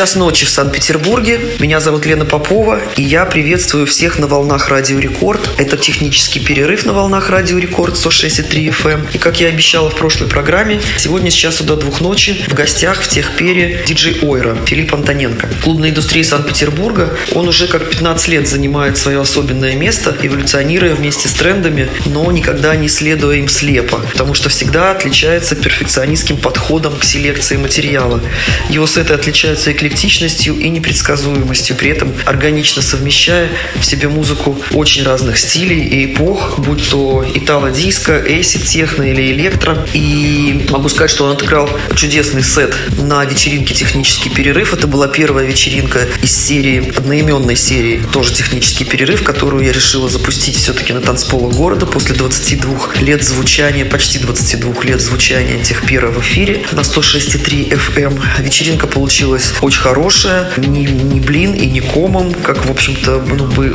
Час ночи в Санкт-Петербурге. Меня зовут Лена Попова, и я приветствую всех на волнах Радио Рекорд. Это технический перерыв на волнах Радио Рекорд 106,3 FM. И как я обещала в прошлой программе, сегодня с часу до двух ночи в гостях в Техпере диджей Ойра Филипп Антоненко. Клубной индустрии Санкт-Петербурга он уже как 15 лет занимает свое особенное место, эволюционируя вместе с трендами, но никогда не следуя им слепо, потому что всегда отличается перфекционистским подходом к селекции материала. Его сеты отличаются эклектичностью и непредсказуемостью, при этом органично совмещая в себе музыку очень разных стилей и эпох, будь то итало-диско, эйсид, техно или электро. И могу сказать, что он отыграл чудесный сет на вечеринке «Технический перерыв». Это была первая вечеринка из серии, одноименной серии, тоже «Технический перерыв», которую я решила запустить все-таки на танцполах города после 22 лет звучания, почти 22 лет звучания Техпера в эфире на 106,3 FM. Вечеринка получилась очень хорошая, не, не блин и не комом, как, в общем-то, ну, бы,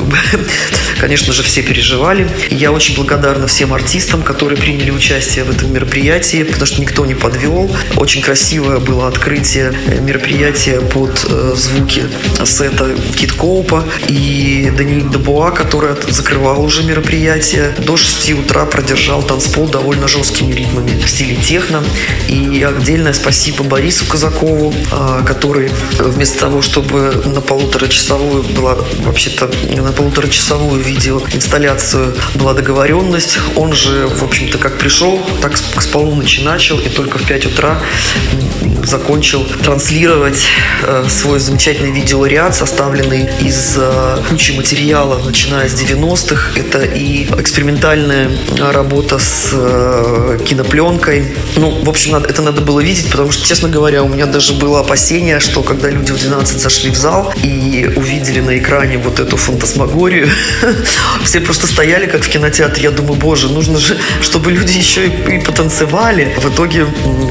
конечно же, все переживали. И я очень благодарна всем артистам, которые приняли участие в этом мероприятии, потому что никто не подвел. Очень красивое было открытие мероприятия под э, звуки сета Кит Коупа и Даниэль Дебуа, который закрывал уже мероприятие. До 6 утра продержал танцпол довольно жесткими ритмами в стиле техно. И отдельное спасибо Борису Казакову, э, который вместо того, чтобы на полуторачасовую была вообще-то на полуторачасовую видеоинсталляцию была договоренность, он же, в общем-то, как пришел, так с полуночи начал и только в 5 утра закончил транслировать э, свой замечательный видеоряд, составленный из э, кучи материалов, начиная с 90-х. Это и экспериментальная работа с э, кинопленкой. Ну, в общем, надо, это надо было видеть, потому что, честно говоря, у меня даже было опасение, что когда люди в 12 зашли в зал и увидели на экране вот эту фантасмагорию, все просто стояли как в кинотеатре. Я думаю, боже, нужно же, чтобы люди еще и, и потанцевали. В итоге,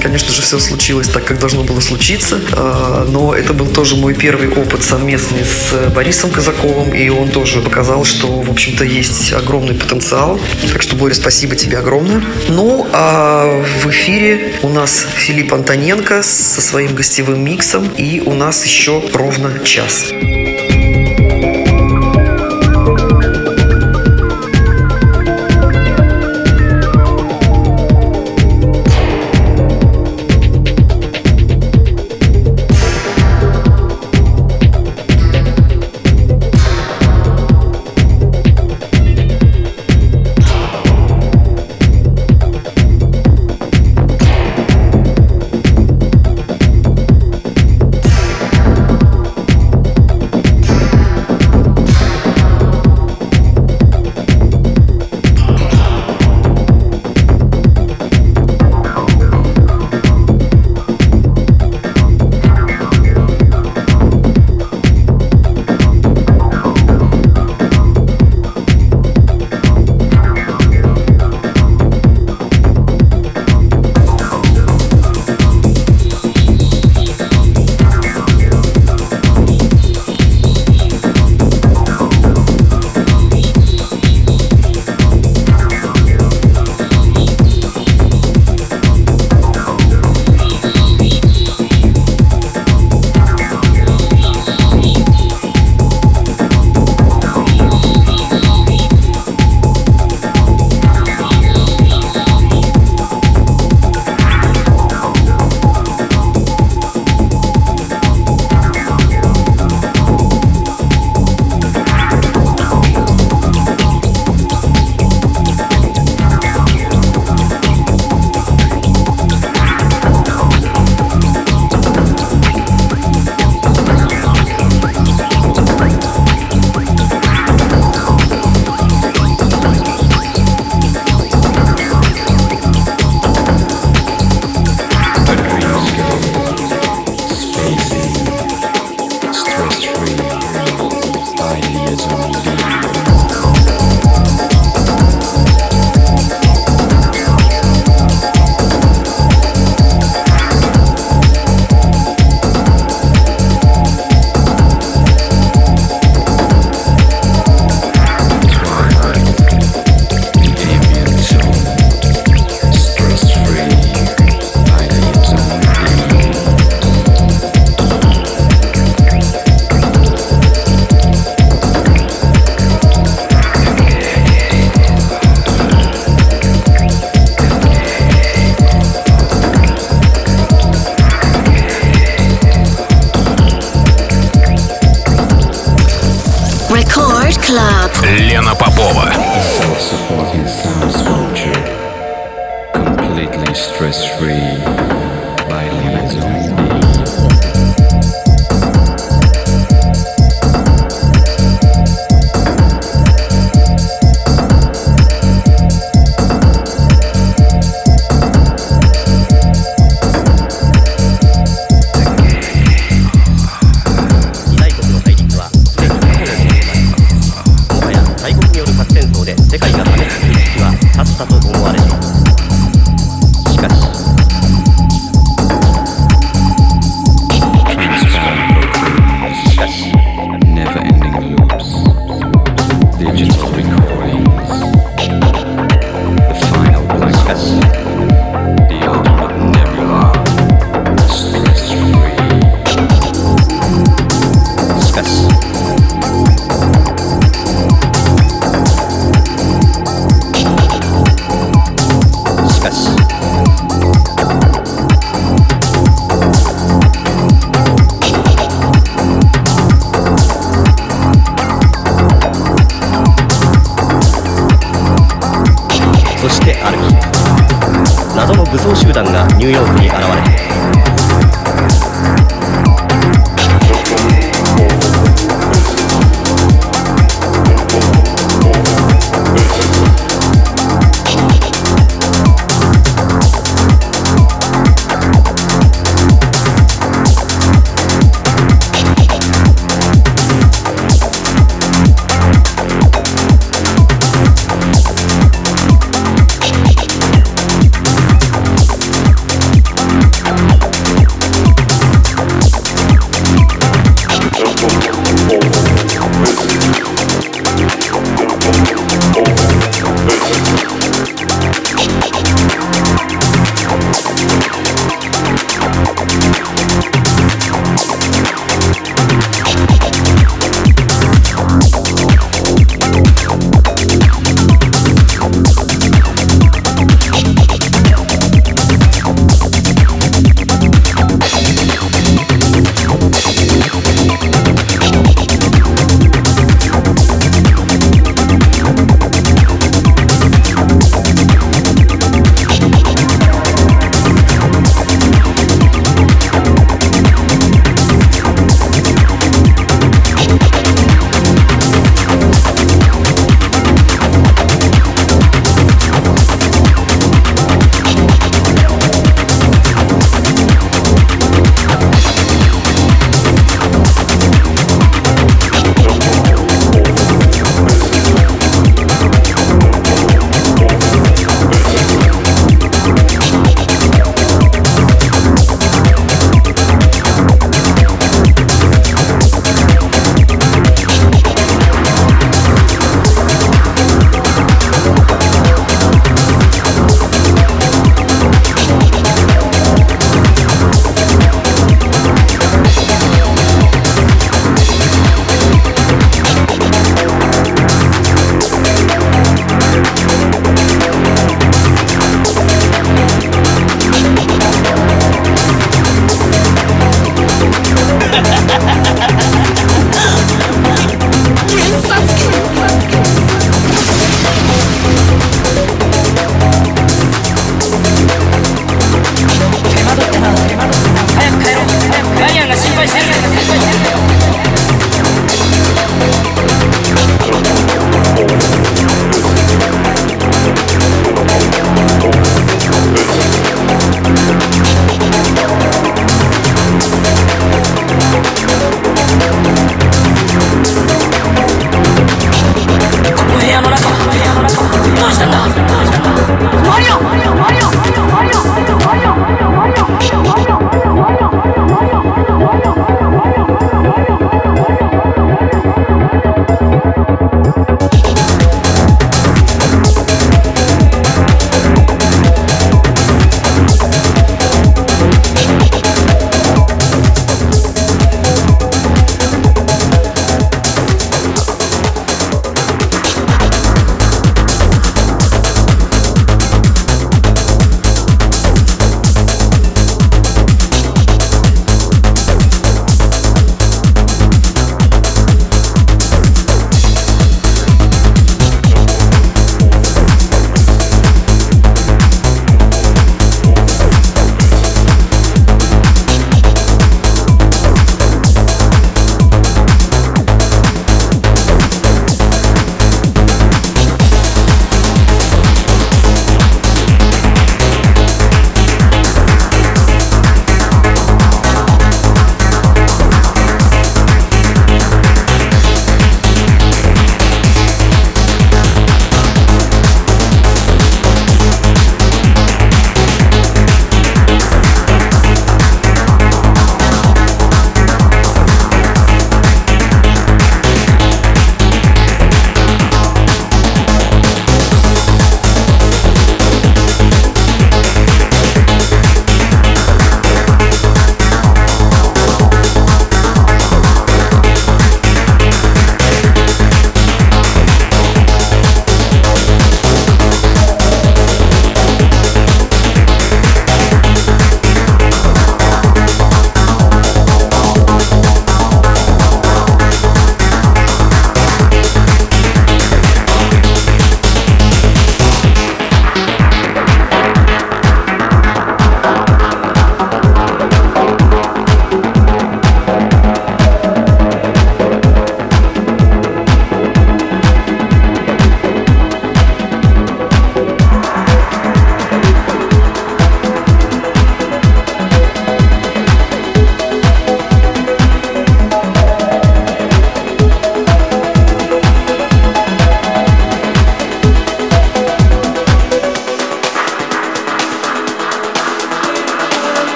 конечно же, все случилось так, как должно было случиться. А, но это был тоже мой первый опыт совместный с Борисом Казаковым, и он тоже показал, что, в общем-то, есть огромный потенциал. Так что, Боря, спасибо тебе огромное. Ну, а в эфире у нас Филипп Антоненко со своим гостевым миксом, и у нас еще ровно час.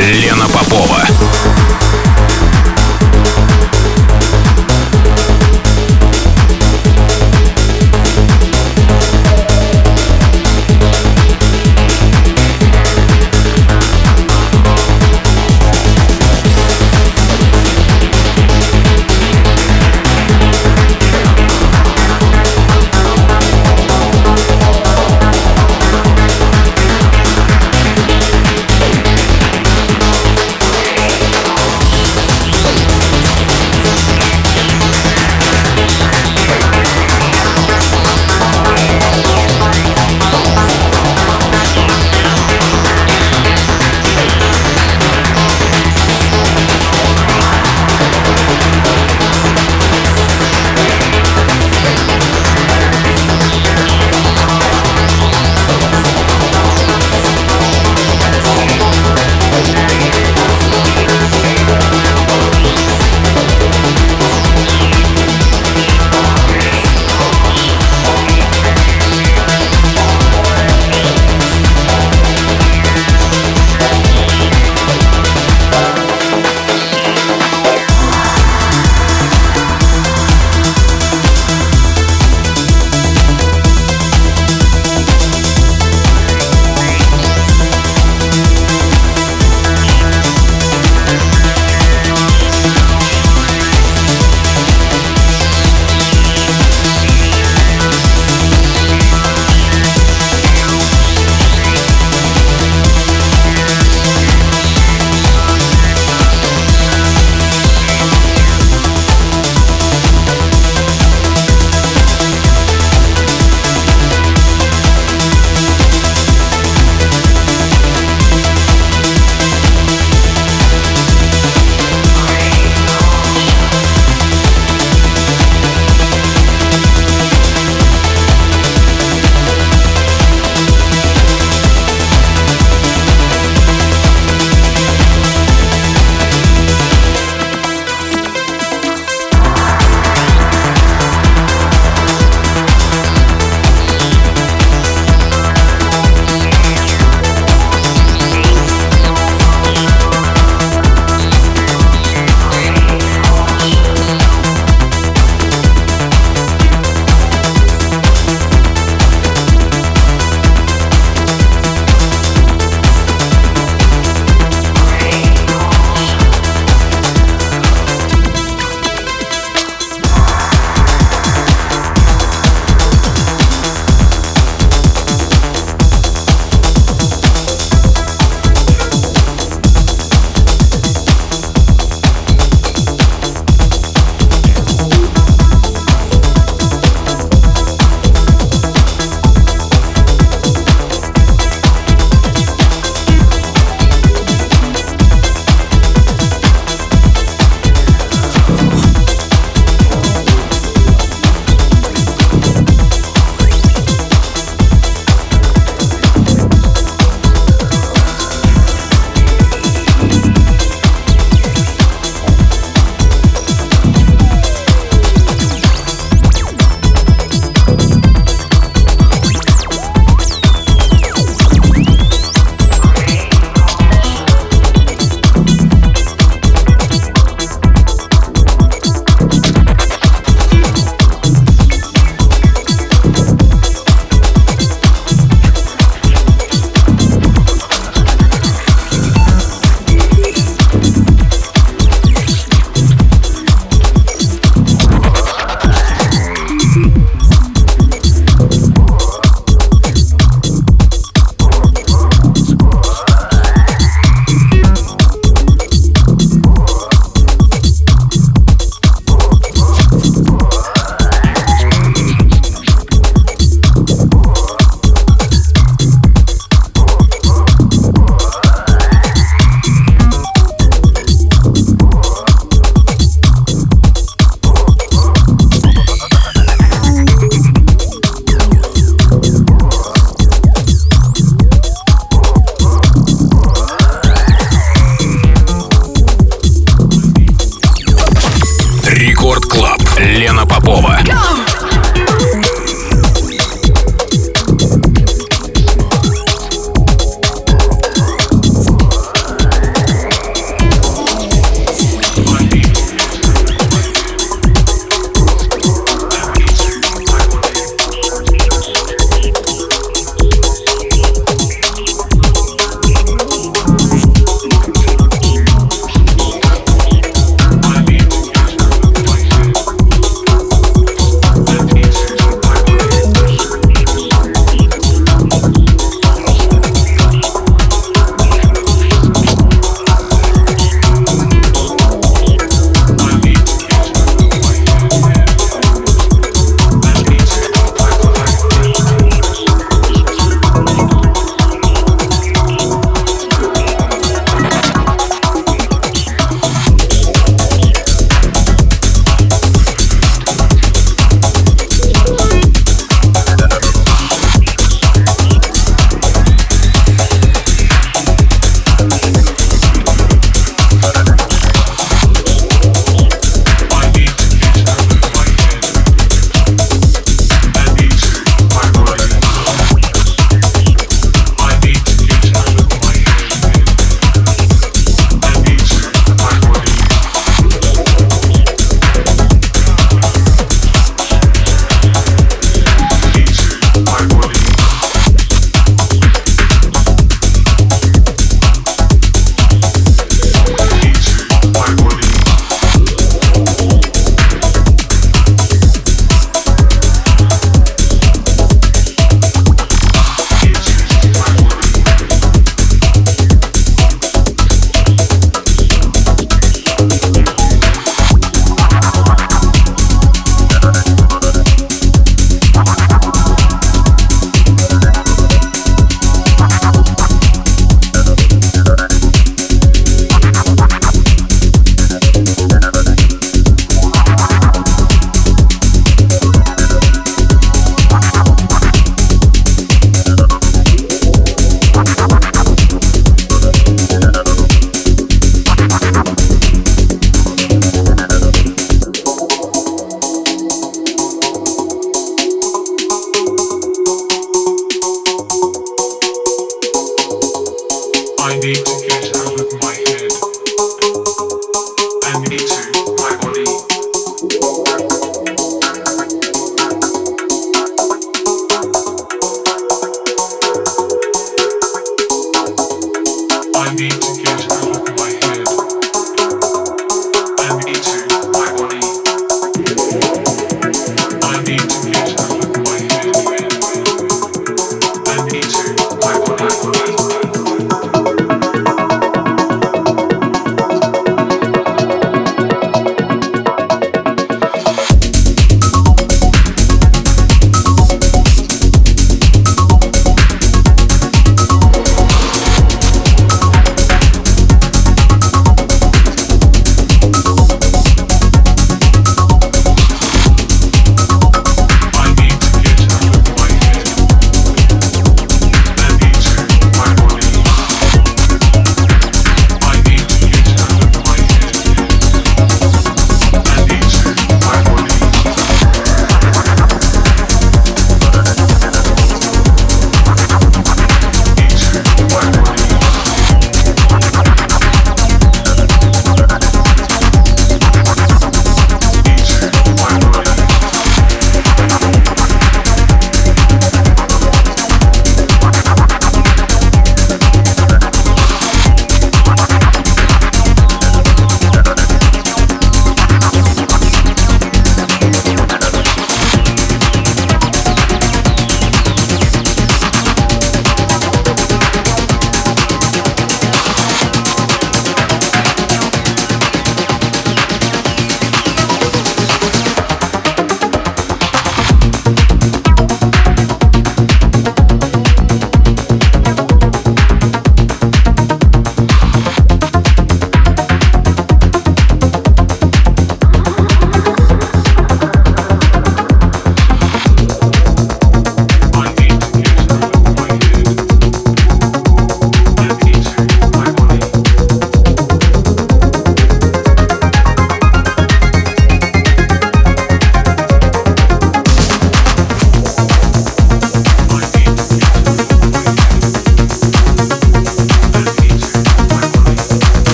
Лена Попова.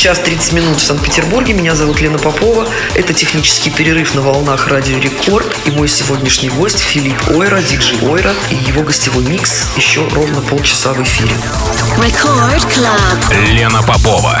Час 30 минут в Санкт-Петербурге. Меня зовут Лена Попова. Это технический перерыв на волнах Радио Рекорд. И мой сегодняшний гость Филипп Ойра, диджей Ойра. И его гостевой микс еще ровно полчаса в эфире. Record Club. Лена Попова.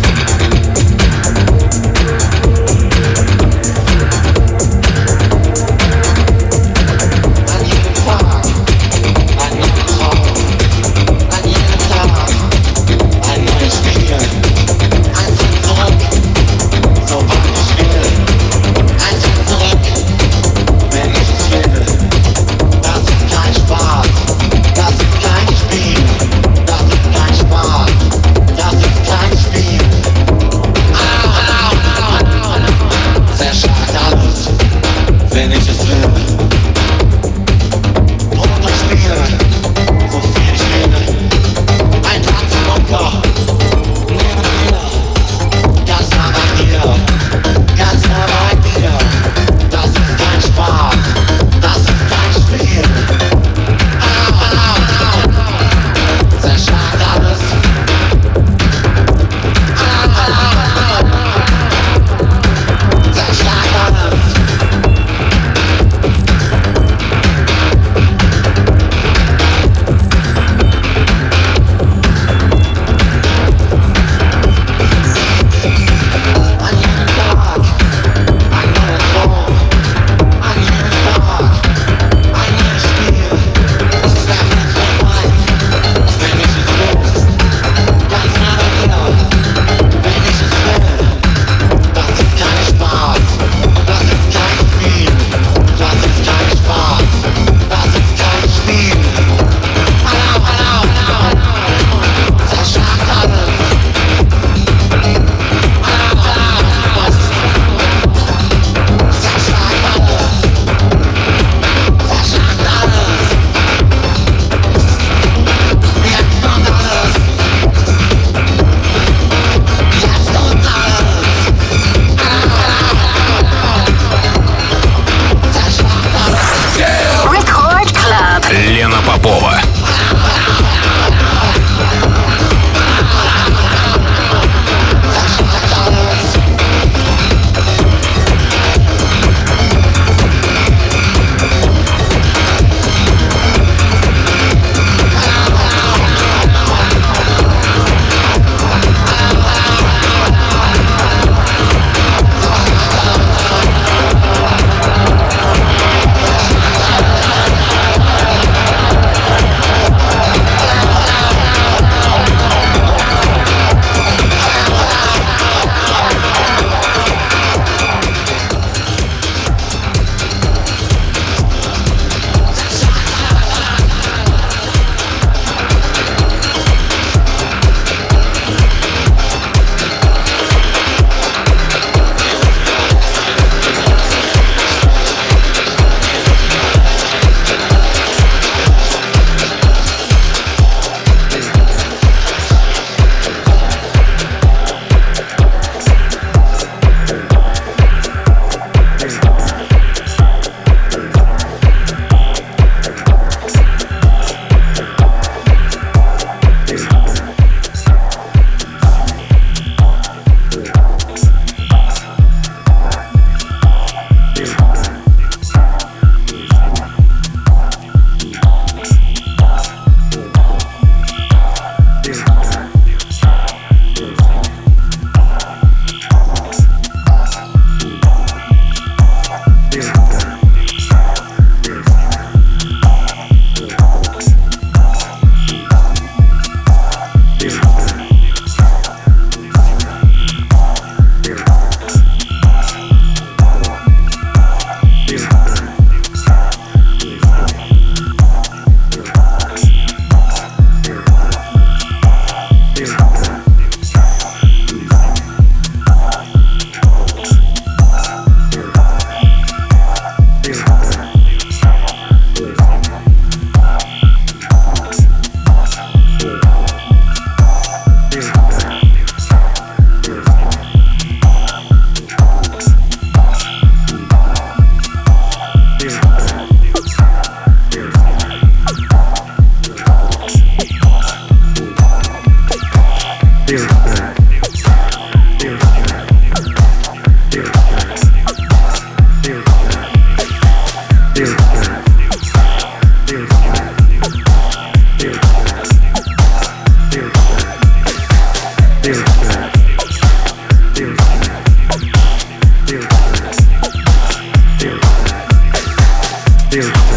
feel.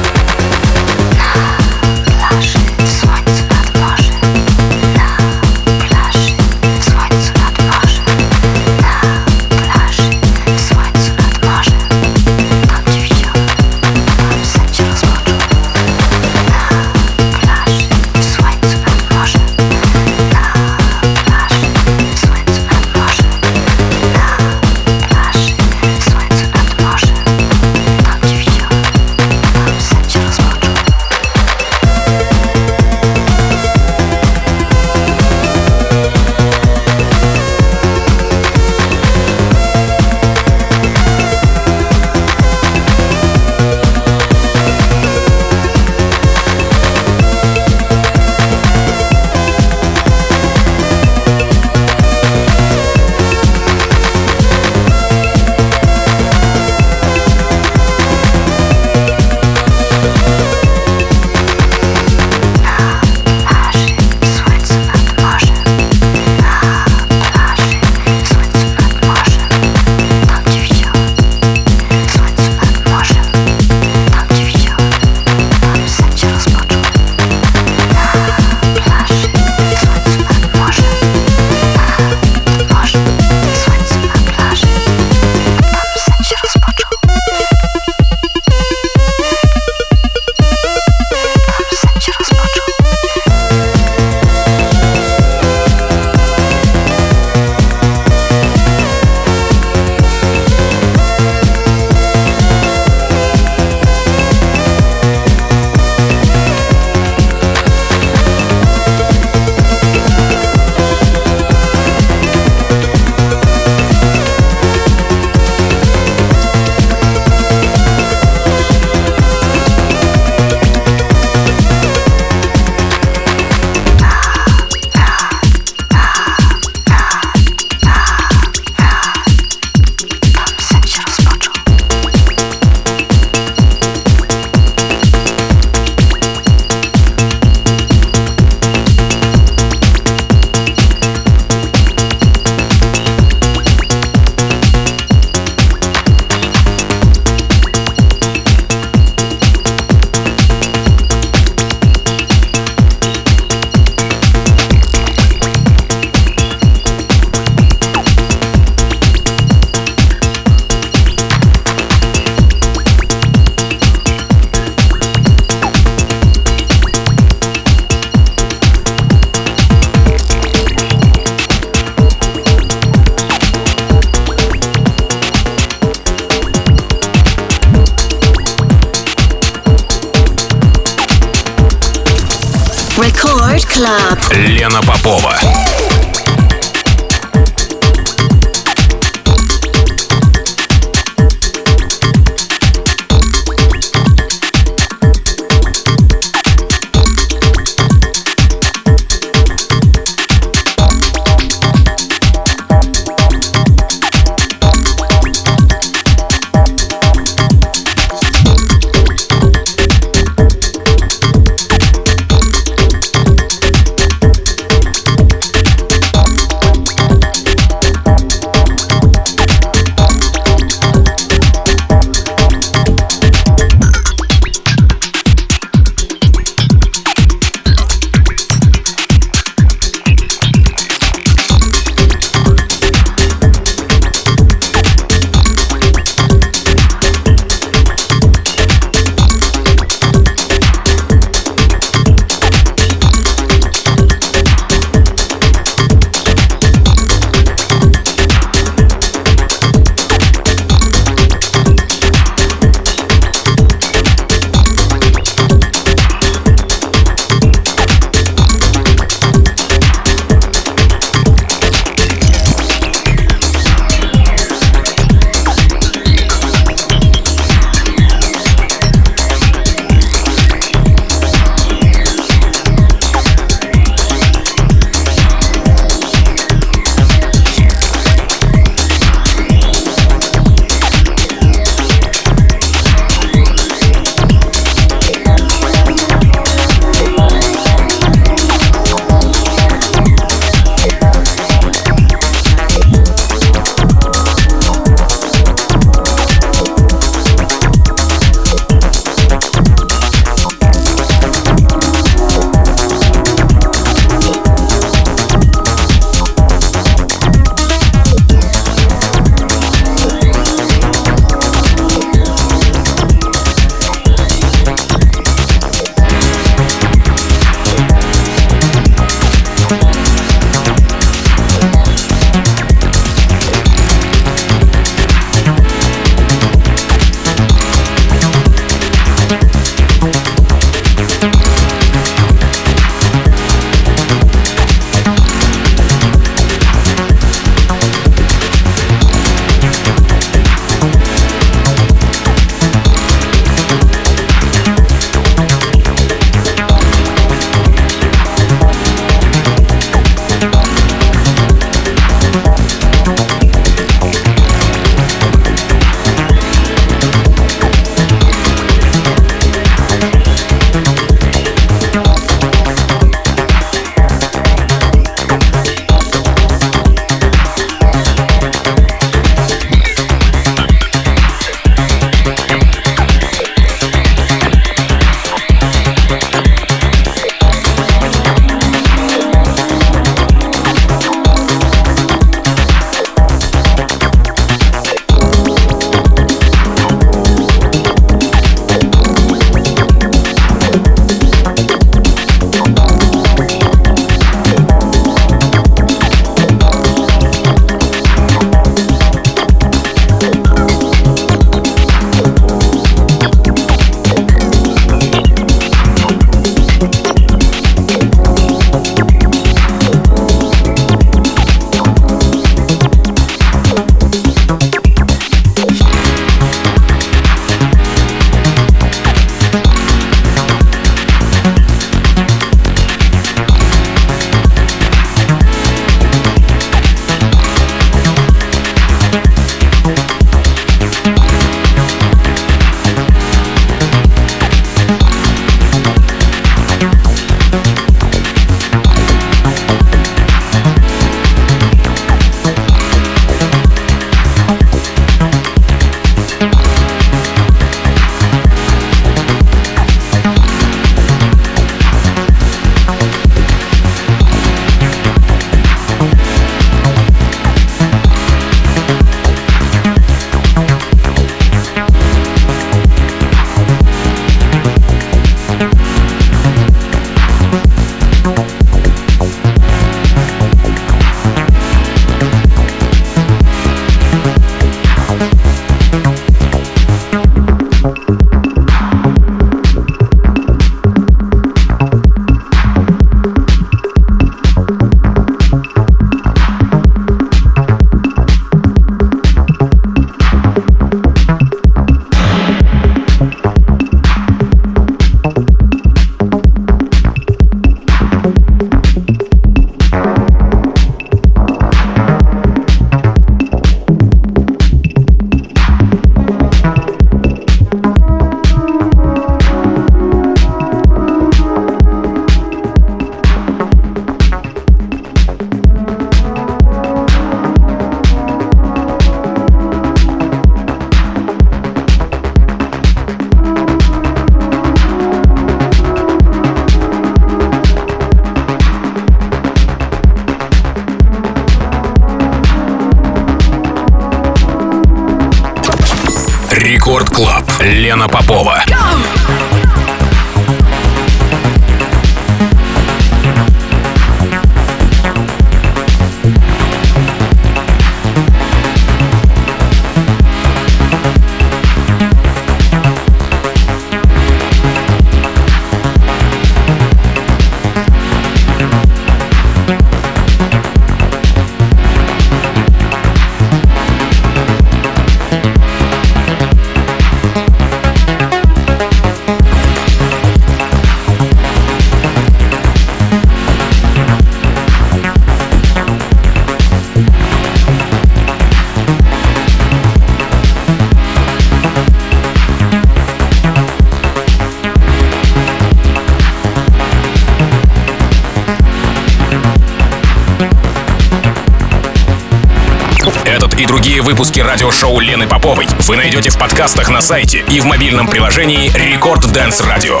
Найдете в подкастах на сайте и в мобильном приложении Record Dance Radio.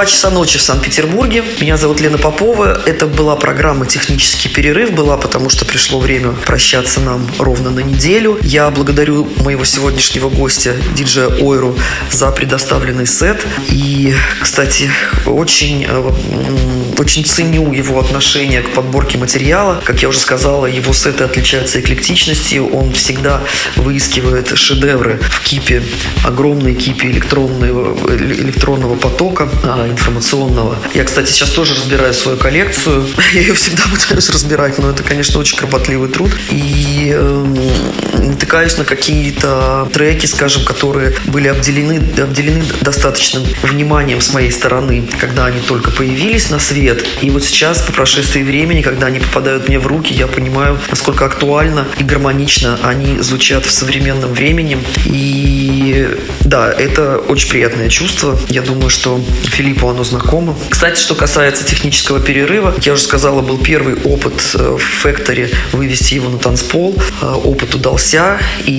Два часа ночи в Санкт-Петербурге. Меня зовут Лена Попова. Это была программа «Технический перерыв». Была, потому что пришло время прощаться нам ровно на неделю. Я благодарю моего сегодняшнего гостя, диджея Ойру, за предоставленный сет. И, кстати, очень, э, очень ценю его отношение к подборке материала. Как я уже сказала, его сеты отличаются эклектичностью. Он всегда выискивает шедевры в кипе, огромной кипе электронного, электронного потока а, информационного. Я, кстати, сейчас тоже разбираю свою коллекцию. Я ее всегда пытаюсь разбирать, но это, конечно, очень кропотливый труд. И э, натыкаюсь на какие-то треки, скажем, которые были обделены, обделены достаточным вниманием с моей стороны, когда они только появились на свет. И вот сейчас, по прошествии времени, когда они попадают мне в руки, я понимаю, насколько актуально и гармонично они звучат в современном времени. И да, это очень приятное чувство. Я думаю, что Филиппу оно знакомо. Кстати, что касается технического перерыва, я уже сказала, был первый опыт э, в Factory вывести его на танцпол. Э, опыт удался, и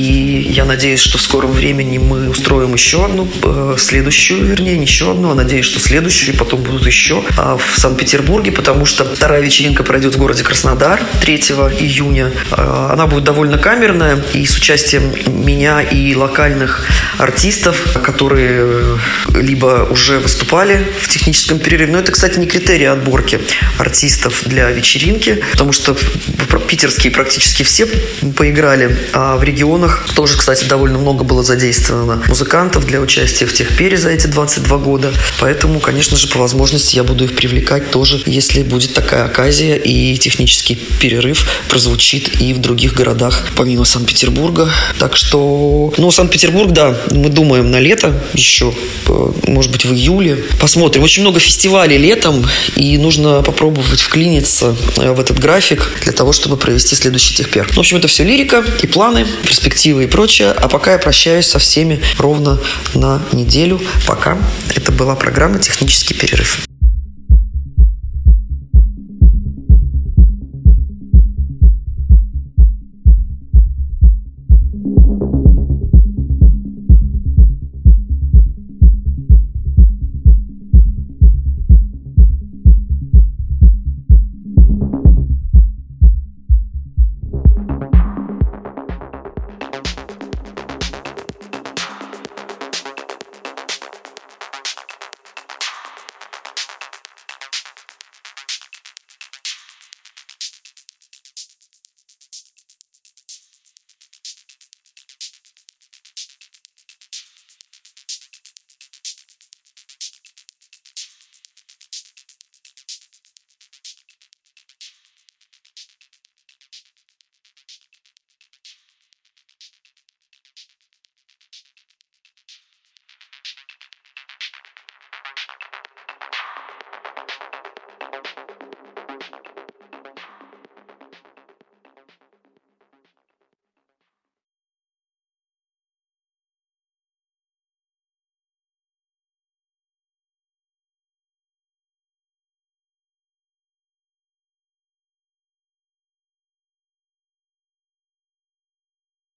я надеюсь, что в скором времени мы устроим еще одну, э, следующую, вернее, не еще одну, а надеюсь, что следующую, и потом будут еще а, в Санкт-Петербурге, потому что вторая вечеринка пройдет в городе Краснодар 3 июня. Она будет довольно камерная и с участием меня и локальных артистов, которые либо уже выступали в техническом перерыве. Но это, кстати, не критерий отборки артистов для вечеринки, потому что питерские практически все поиграли, а в регионах тоже, кстати, довольно много было задействовано музыкантов для участия в техпере за эти 22 года. Поэтому, конечно же, по возможности я буду их привлекать тоже, если будет такая оказия и технический перерыв прозвучит и в других городах, помимо Санкт-Петербурга. Так что, ну, Санкт-Петербург, да, мы думаем на лето еще, может быть, в июле. Посмотрим. Очень много фестивалей летом, и нужно попробовать вклиниться в этот график для того, чтобы провести следующий техпер. В общем, это все лирика и планы, перспективы и прочее. А пока я прощаюсь со всеми ровно на неделю. Пока. Это была программа «Технический перерыв».